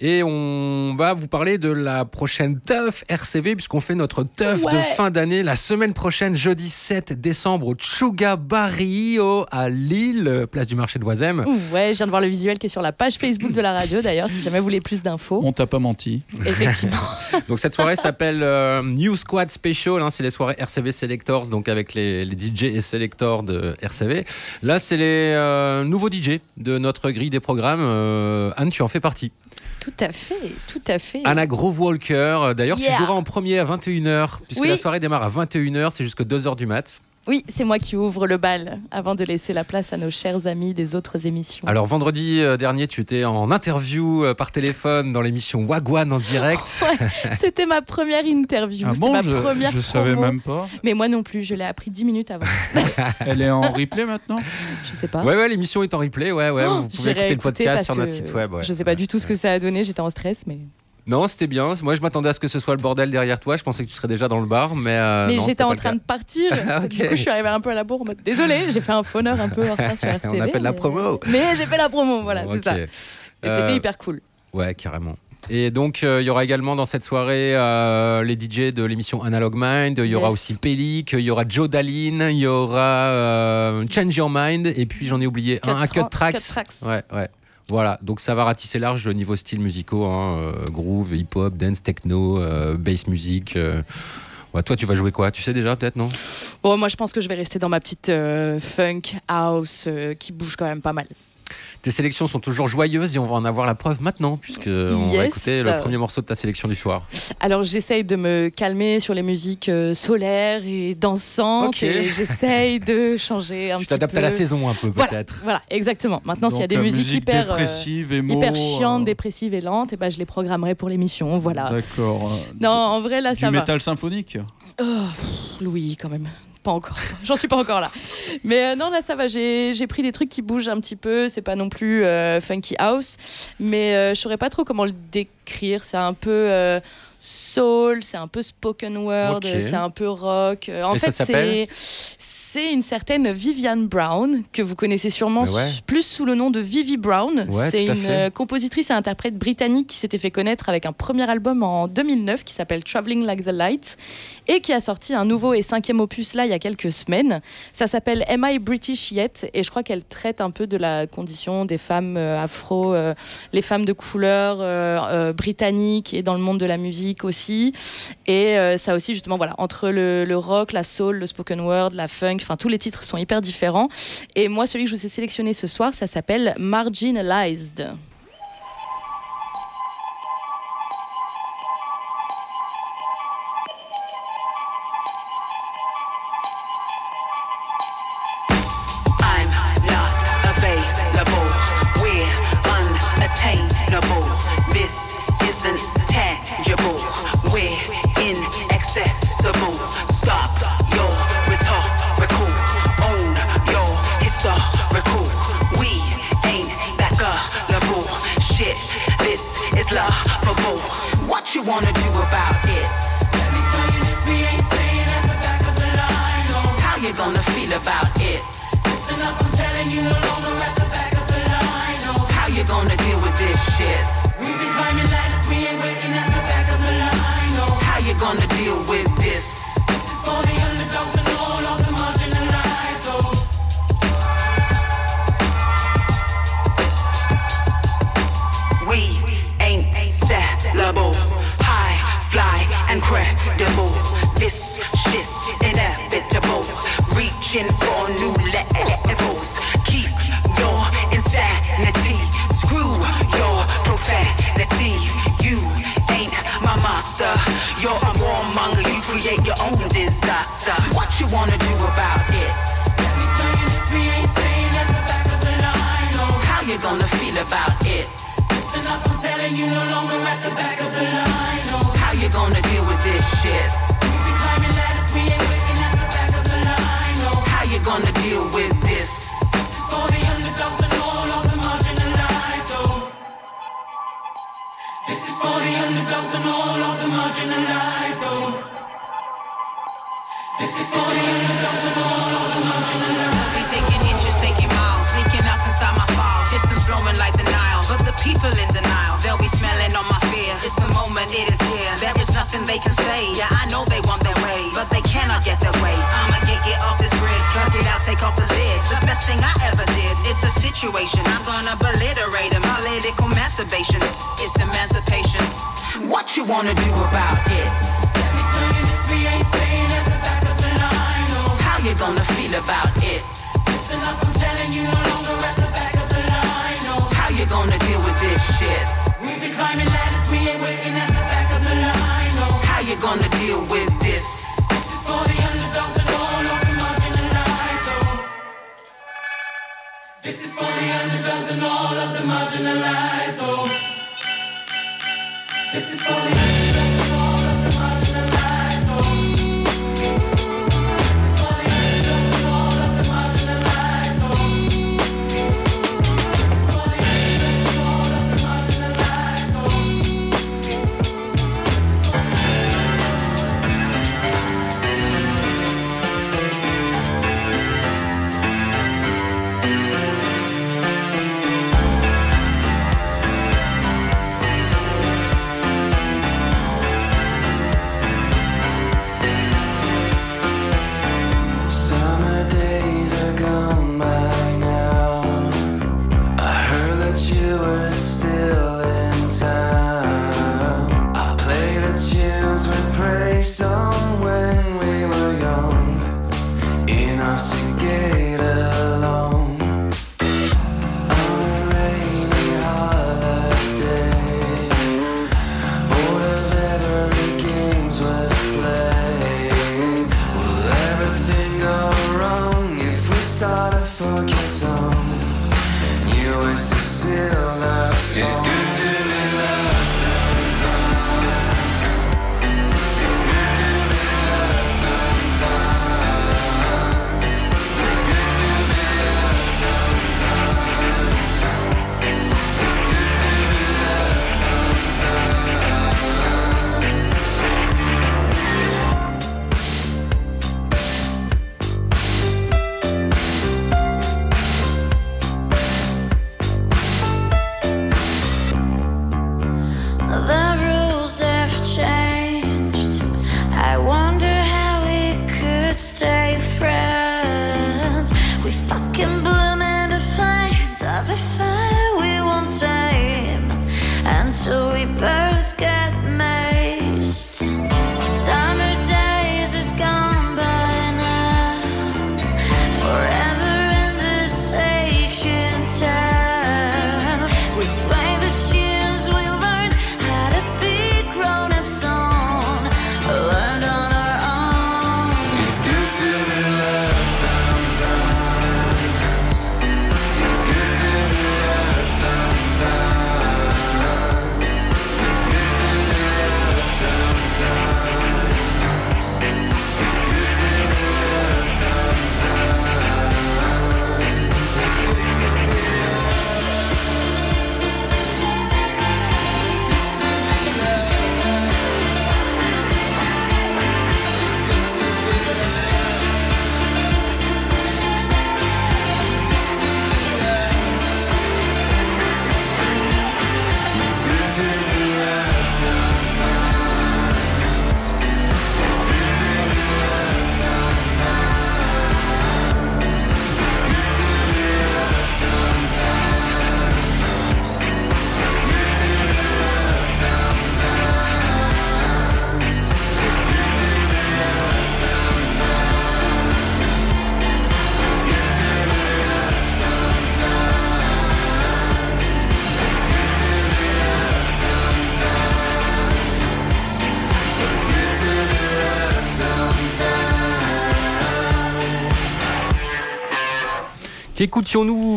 S7: Et on va vous parler de la prochaine teuf RCV, puisqu'on fait notre teuf de fin d'année la semaine prochaine, jeudi 7 décembre, au Chuga Barrio à Lille, place du marché de Voisem.
S8: Ouais, je viens de voir le visuel qui est sur la page Facebook de la radio d'ailleurs, si jamais vous voulez plus d'infos.
S10: On t'a pas menti.
S8: Effectivement.
S7: Donc cette soirée s'appelle euh, New Squad Special, hein, c'est les soirées RCV Selectors, donc avec les, les DJ et selectors de RCV. Là, c'est les euh, nouveaux DJ de notre grille des programmes. Euh, Anne, tu en fais partie.
S8: Tout à fait, tout à fait.
S7: Anna Grove Walker, d'ailleurs
S8: Yeah.
S7: tu joueras en premier à 21h, puisque
S8: Oui.
S7: la soirée démarre à 21h, c'est jusqu'à 2h du mat.
S8: Oui, c'est moi qui ouvre le bal avant de laisser la place à nos chers amis des autres émissions.
S7: Alors vendredi euh, dernier, tu étais en interview euh, par téléphone dans l'émission Wagwan en direct.
S8: Ouais, c'était ma première interview.
S10: Ah bon,
S8: ma
S10: je-
S8: première
S10: je savais même pas.
S8: Mais moi non plus, je l'ai appris 10 minutes avant.
S10: Elle est en replay maintenant?
S8: Je sais pas.
S7: Ouais, ouais, l'émission est en replay, ouais, ouais.
S8: Oh,
S7: vous pouvez écouter le podcast sur notre
S8: que
S7: site web. ouais.
S8: Je sais pas du tout ce que ça a donné, j'étais en stress, mais.
S7: Non, c'était bien. Moi, je m'attendais à ce que ce soit le bordel derrière toi. Je pensais que tu serais déjà dans le bar, mais. euh,
S8: mais j'étais en train de partir.
S7: Ok.
S8: Du coup, je suis arrivée un peu à la bourre en mode Désolée, j'ai fait un phoneur un peu en retard sur RCV.
S7: On a fait de la promo.
S8: Mais j'ai fait la promo, voilà, c'est ça. Et
S7: Euh,
S8: c'était hyper cool.
S7: Ouais, carrément. Et donc, euh, il y aura également dans cette soirée euh, les DJ de l'émission Analog Mind. Il y aura
S8: Yes.
S7: aussi Pelik, il y aura Joe Daline, il y aura euh, Change Your Mind, et puis j'en ai oublié un, un Cut
S8: Tra-
S7: Tracks.
S8: Cut Tracks.
S7: Ouais, ouais. Voilà, donc ça va ratisser large le niveau style musicaux, hein, euh, groove, hip-hop, dance, techno, euh, bass music. euh. Toi, tu vas jouer quoi? Tu sais déjà, peut-être, non?
S8: Bon, moi, je pense que je vais rester dans ma petite funk house qui bouge quand même pas mal.
S7: Tes sélections sont toujours joyeuses et on va en avoir la preuve maintenant, puisque on va
S8: Yes.
S7: écouter le premier morceau de ta sélection du soir.
S8: Alors, j'essaye de me calmer sur les musiques euh, solaires et dansantes.
S7: Ok.
S8: Et j'essaye de changer un
S7: Tu
S8: petit peu.
S7: t'adaptes à la saison un peu, peut-être.
S8: Voilà, exactement. Maintenant, s'il y a des musiques
S10: musique
S8: hyper, euh,
S10: dépressive, émo,
S8: hyper chiantes,
S10: euh,
S8: dépressives et lentes, et ben, je les programmerai pour l'émission. Voilà.
S10: D'accord.
S8: Non, en vrai, là,
S10: du
S8: ça va.
S10: métal symphonique
S8: Oh, pff, Louis, quand même. Pas encore. J'en suis pas encore là. Mais euh, non, là, ça va. J'ai pris des trucs qui bougent un petit peu. C'est pas non plus euh, funky house. Mais euh, je saurais pas trop comment le décrire. C'est un peu. euh, Soul, c'est un peu spoken word, c'est un peu rock. En
S7: Et
S8: fait, c'est c'est une certaine Vivian Brown que vous connaissez sûrement
S7: ouais.
S8: plus sous le nom de Vivi Brown.
S7: Ouais,
S8: c'est une
S7: fait.
S8: compositrice et interprète britannique qui s'était fait connaître avec un premier album en 2009 qui s'appelle Traveling Like the Light et qui a sorti un nouveau et cinquième opus là il y a quelques semaines. Ça s'appelle Am I British Yet? Et je crois qu'elle traite un peu de la condition des femmes euh, afro, euh, les femmes de couleur euh, britanniques et dans le monde de la musique aussi. Et ça aussi justement voilà entre le, le rock, la soul, le spoken word, la funk, enfin tous les titres sont hyper différents. Et moi celui que je vous ai sélectionné ce soir, ça s'appelle Marginalized.
S12: You wanna do about it? Let me tell you this, we ain't staying at the back of the line. How you gonna feel about it? Listen up, I'm telling you, no longer at the back of the you gonna deal with this shit?
S13: We've been climbing ladders, we ain't at the back of the line.
S12: How you gonna deal with this?
S13: this is for the underdogs
S12: wanna do about it?
S13: Let me tell you this, we ain't staying at the back of the line. Oh.
S12: How you gonna feel about it?
S13: Listen up, I'm telling you, no longer at the back of the line. Oh.
S12: How you gonna deal with this shit?
S13: Been climbing ladders, we ain't waiting at the back of the line. Oh.
S12: How you gonna deal with this?
S13: This is for the underdogs and all of the marginalized. This is for the underdogs and all of the marginalized. Oh.
S12: People in denial. They'll be smelling on my fear. It's the moment, it is here. There is nothing they can say. Yeah, I know they want their way, but they cannot get their way. I'ma get get off it out, take off the lid. The best thing I ever did. It's a situation. I'm gonna obliterate. Political masturbation. It's emancipation. What you wanna do about it?
S13: Let me tell you this, we ain't staying
S12: you gonna feel about it?
S13: Listen up, I'm telling you, no longer at the back of the line. Oh.
S12: How you gonna deal with this shit?
S13: We've been climbing ladders, we ain't waiting at the back of the line. Oh.
S12: How you gonna deal with this?
S13: This is for the underdogs and all of the marginalized. Oh. This is for the underdogs and all of the marginalized. Oh. This is for the underdogs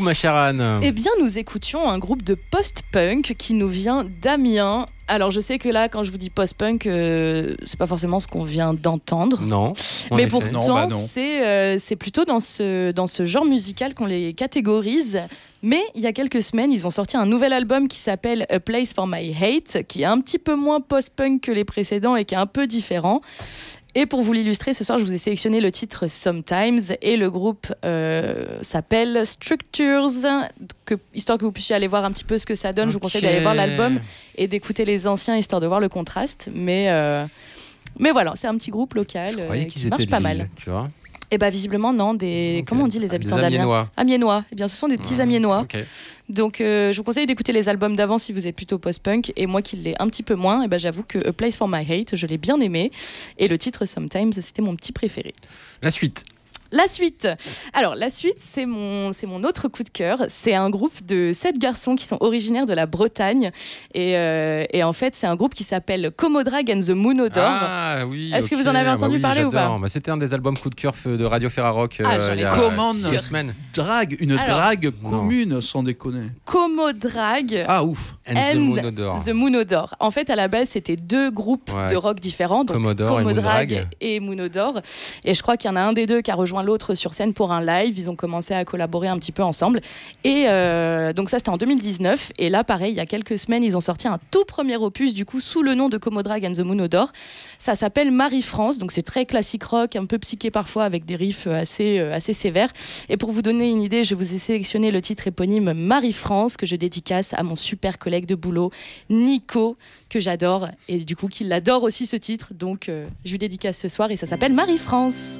S7: ma chère Anne
S8: Eh bien, nous écoutions un groupe de post-punk qui nous vient d'Amiens. Alors, je sais que là, quand je vous dis post-punk, euh, c'est pas forcément ce qu'on vient d'entendre.
S7: Non.
S8: Mais pourtant, c'est euh, c'est plutôt dans ce, dans ce genre musical qu'on les catégorise. Mais il y a quelques semaines, ils ont sorti un nouvel album qui s'appelle A Place for My Hate, qui est un petit peu moins post-punk que les précédents et qui est un peu différent. Et pour vous l'illustrer, ce soir, je vous ai sélectionné le titre Sometimes et le groupe euh, s'appelle Structures, que, histoire que vous puissiez aller voir un petit peu ce que ça donne. Je vous conseille d'aller voir l'album et d'écouter les anciens, histoire de voir le contraste. Mais, euh, mais voilà, c'est un petit groupe local euh, qui marche pas mal.
S7: Tu vois.
S8: Et bah visiblement non, des comment on dit les habitants d'Amiens
S7: Amiénois.
S8: Amiénois. Eh bien ce sont des petits Amiénois.
S7: Ok.
S8: Donc euh, je vous conseille d'écouter les albums d'avant si vous êtes plutôt post-punk et moi qui l'ai un petit peu moins, et ben j'avoue que A Place for My Hate, je l'ai bien aimé et le titre Sometimes, c'était mon petit préféré.
S7: La suite.
S8: La suite. Alors, la suite, c'est mon, c'est mon autre coup de cœur. C'est un groupe de sept garçons qui sont originaires de la Bretagne. Et, euh, et en fait, c'est un groupe qui s'appelle Comodrag and the Moon Odor.
S7: Ah oui.
S8: Est-ce que vous en avez
S7: Bah
S8: entendu
S7: oui,
S8: parler ou pas.
S7: Bah, C'était un des albums coup de cœur de Radio Ferrarock.
S8: Ah,
S7: euh,
S8: j'en
S7: il
S8: ai
S7: y a
S10: Comment
S7: deux semaines.
S10: Drague, une
S8: Alors-
S10: drague commune, sans déconner.
S8: Comodrag
S10: Ah ouf.
S7: And the Moon Odor.
S8: The Moon Odor. En fait, à la base, c'était deux groupes
S7: Ouais.
S8: de rock différents, donc
S7: Commodore et
S8: Comodrag
S7: Moondrag.
S8: et Moon Odor. Et je crois qu'il y en a un des deux qui a rejoint l'autre sur scène pour un live. Ils ont commencé à collaborer un petit peu ensemble. Et euh, donc ça, c'était en 2019. Et là, pareil, il y a quelques semaines, ils ont sorti un tout premier opus, du coup, sous le nom de Comodrag and the Moon. Ça s'appelle Marie-France, donc c'est très classique rock, un peu psyché parfois, avec des riffs assez, euh, assez sévères. Et pour vous donner une idée, je vous ai sélectionné le titre éponyme Marie-France, que je dédicace à mon super collègue de boulot, Nico, que j'adore, et du coup, qu'il adore aussi ce titre. Donc, euh, je lui dédicace ce soir, et ça s'appelle Marie-France.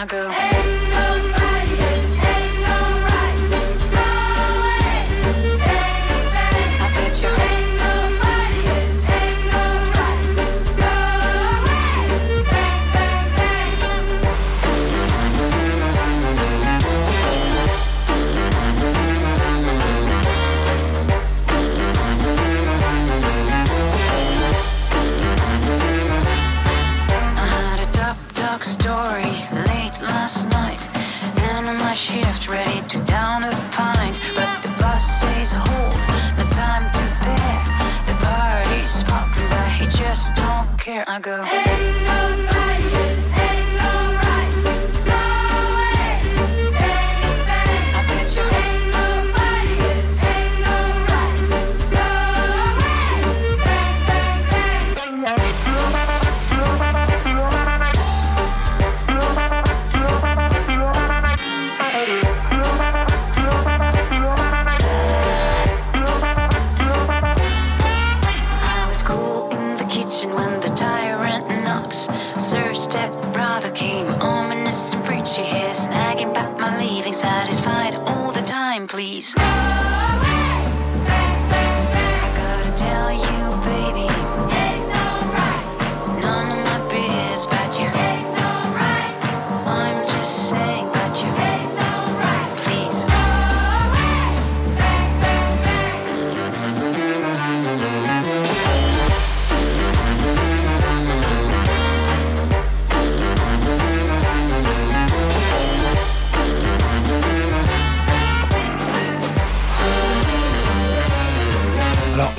S14: I go,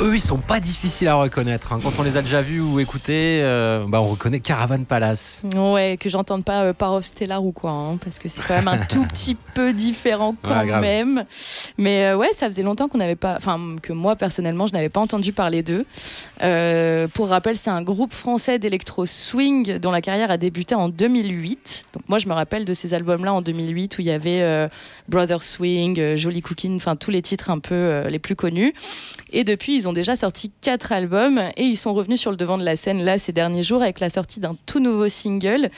S7: eux, ils sont pas difficiles à reconnaître. hein. Quand on les a déjà vus ou écoutés, euh, bah, on reconnaît Caravan Palace.
S8: Ouais, que j'entende pas euh, Par of Stellar ou quoi, hein, parce que c'est quand même un tout petit peu différent quand
S7: Ouais,
S8: même. Mais euh, ouais, ça faisait longtemps qu'on n'avait pas, enfin que moi personnellement, je n'avais pas entendu parler d'eux. Euh, pour rappel, c'est un groupe français d'électro swing dont la carrière a débuté en 2008. Donc moi, je me rappelle de ces albums-là en 2008 où il y avait Brother Swing, Jolly Cooking, enfin tous les titres un peu les plus connus. Et depuis, ils ont déjà sorti quatre albums et ils sont revenus sur le devant de la scène là ces derniers jours avec la sortie d'un tout nouveau single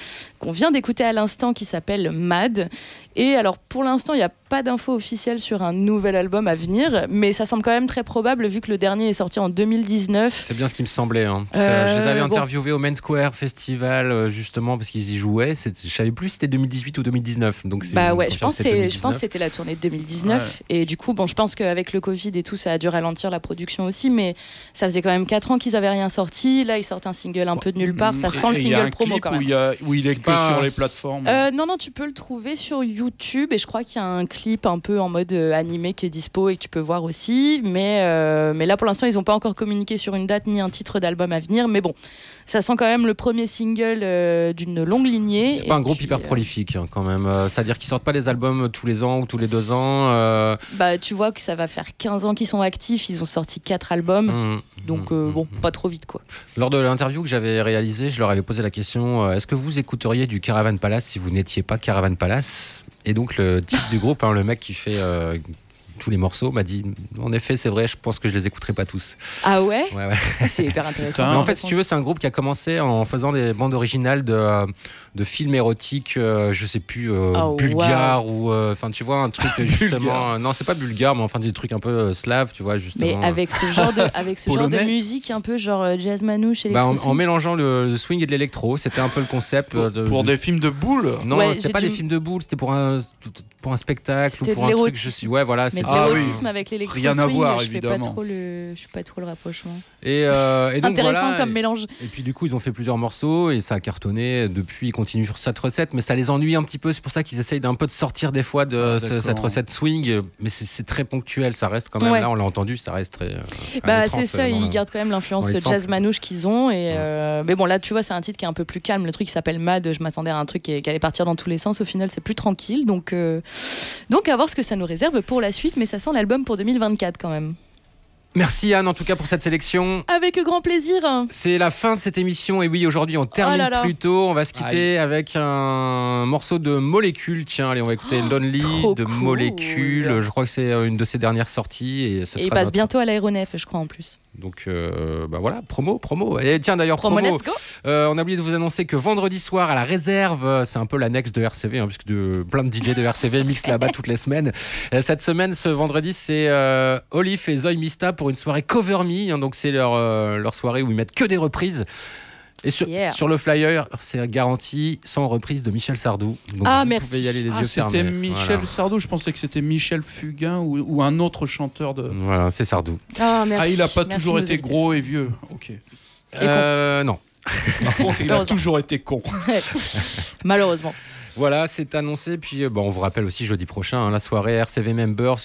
S8: qu'on vient d'écouter à l'instant qui s'appelle Mad. Et alors pour l'instant, il n'y a pas d'infos officielles sur un nouvel album à venir, mais ça semble quand même très probable vu que le dernier est sorti en 2019.
S7: C'est bien ce qui me semblait. hein. Parce que
S8: Euh,
S7: je les avais
S8: bon.
S7: interviewés au Main Square Festival euh, justement parce qu'ils y jouaient. Je savais plus si c'était 2018 ou 2019. Donc
S8: Bah
S7: on
S8: ouais, je pense, je pense que
S7: 2019.
S8: c'était la tournée de 2019. Et du coup, bon, je pense qu'avec le Covid et tout, ça a dû ralentir la production aussi. Mais ça faisait quand même 4 ans qu'ils avaient rien sorti. Là, ils sortent un single un peu de nulle part. Ça sent le single promo quand
S10: où
S8: même.
S10: il y a- où il est Que sur les plateformes.
S8: Euh, non, non, tu peux le trouver sur YouTube et je crois qu'il y a un clip un peu en mode euh, animé qui est dispo et que tu peux voir aussi. Mais, euh, mais là, pour l'instant, ils n'ont pas encore communiqué sur une date ni un titre d'album à venir. Mais bon, ça sent quand même le premier single euh, d'une longue lignée.
S7: C'est pas un groupe
S8: puis,
S7: hyper
S8: euh,
S7: prolifique hein, quand même. Euh, C'est-à-dire qu'ils sortent pas des albums tous les ans ou tous les deux ans. euh,
S8: Bah, tu vois que ça va faire 15 ans qu'ils sont actifs. Ils ont sorti 4 albums.
S7: mm,
S8: Donc, euh, bon, pas trop vite, quoi.
S7: Lors de l'interview que j'avais réalisée, je leur avais posé la question euh, est-ce que vous écouteriez du Caravan Palace si vous n'étiez pas Caravan Palace? Et donc le titre du groupe, hein, le mec qui fait euh, tous les morceaux, m'a dit en effet, c'est vrai, je pense que je les écouterai pas tous.
S8: Ah ouais,
S7: Ouais, ouais.
S8: C'est hyper intéressant.
S7: Mais en fait, si tu veux, c'est un groupe qui a commencé en faisant des bandes originales de, euh, de films érotiques, euh, je sais plus, euh,
S8: Oh,
S7: bulgares ou. euh, Enfin, tu vois, un truc euh, justement. euh, non, c'est pas bulgare, mais enfin des trucs un peu euh, slaves, tu vois, justement.
S8: Mais avec ce genre de, avec ce genre de musique un peu genre euh, jazz manouche,
S7: Bah, en,
S8: électro
S7: en mélangeant le, le swing et de l'électro, c'était un peu le concept. euh, de-
S10: Pour
S7: de-
S10: des films de boules
S7: Non,
S8: Ouais,
S7: c'était pas
S8: dû-
S7: des films de boules, c'était pour un, pour un spectacle ou
S8: C'était
S7: pour
S8: de
S7: un truc. Je suis, ouais, voilà. C'est-
S8: de
S10: Ah oui.
S8: l'érotisme avec l'électro
S10: Rien à
S8: swing,
S10: voir,
S8: je fais pas
S10: évidemment.
S8: trop le, je fais pas trop le rapprochement.
S7: Et, euh, et donc,
S8: Intéressant
S7: voilà,
S8: comme
S7: et-
S8: mélange.
S7: Et puis du coup, ils ont fait plusieurs morceaux et ça a cartonné. Depuis, ils continuent sur cette recette, mais ça les ennuie un petit peu. C'est pour ça qu'ils essayent d'un peu de sortir des fois de
S10: Ah,
S7: ce- cette recette swing. Mais c'est très ponctuel, ça reste quand même.
S8: Ouais.
S7: Là, on l'a entendu, ça reste très. euh,
S8: Bah c'est
S7: 30,
S8: ça,
S7: euh,
S8: ils gardent quand même l'influence jazz manouche qu'ils ont. Et euh, mais bon là, tu vois, c'est un titre qui est un peu plus calme. Le truc qui s'appelle Mad, je m'attendais à un truc qui, qui allait partir dans tous les sens. Au final, c'est plus tranquille. Donc euh, donc à voir ce que ça nous réserve pour la suite. Mais ça sent l'album pour 2024 quand même.
S7: Merci Anne en tout cas pour cette sélection.
S8: Avec grand plaisir.
S7: C'est la fin de cette émission et oui aujourd'hui on termine
S8: Oh là là.
S7: plus tôt. On va se quitter avec un morceau de Molécule. Tiens allez on va écouter Lonely
S8: Oh, trop
S7: de
S8: cool.
S7: Molécule. Je crois que c'est une de ses dernières sorties et ce
S8: Et il passe
S7: notre-
S8: bientôt à l'aéronef, je crois en plus.
S7: Donc euh, bah voilà, promo, promo. Et tiens d'ailleurs
S8: Promo,
S7: euh, on a oublié de vous annoncer que vendredi soir à la réserve, euh, c'est un peu l'annexe de RCV, hein, puisque de, plein de DJ de RCV mixent là-bas toutes les semaines. Cette semaine, ce vendredi, c'est euh, Olif et Zoe Mista pour une soirée Cover Me. hein, donc c'est leur, leur soirée où ils mettent que des reprises. Et sur,
S8: Yeah.
S7: sur le flyer, c'est garanti sans reprise de Michel Sardou. Donc
S8: Ah,
S7: vous
S8: merci.
S7: pouvez y aller les
S10: Ah,
S7: yeux
S10: c'était. Michel
S7: Voilà.
S10: Sardou, je pensais que c'était Michel Fugain ou, ou un autre chanteur de.
S7: Voilà, c'est Sardou.
S8: Ah, merci.
S10: Ah, il a pas
S8: Merci
S10: toujours été gros et vieux. Ok.
S7: Euh, non.
S10: Par contre, il a toujours été con.
S8: Malheureusement.
S7: Voilà, c'est annoncé. Puis euh, bon, on vous rappelle aussi jeudi prochain hein, la soirée RCV Members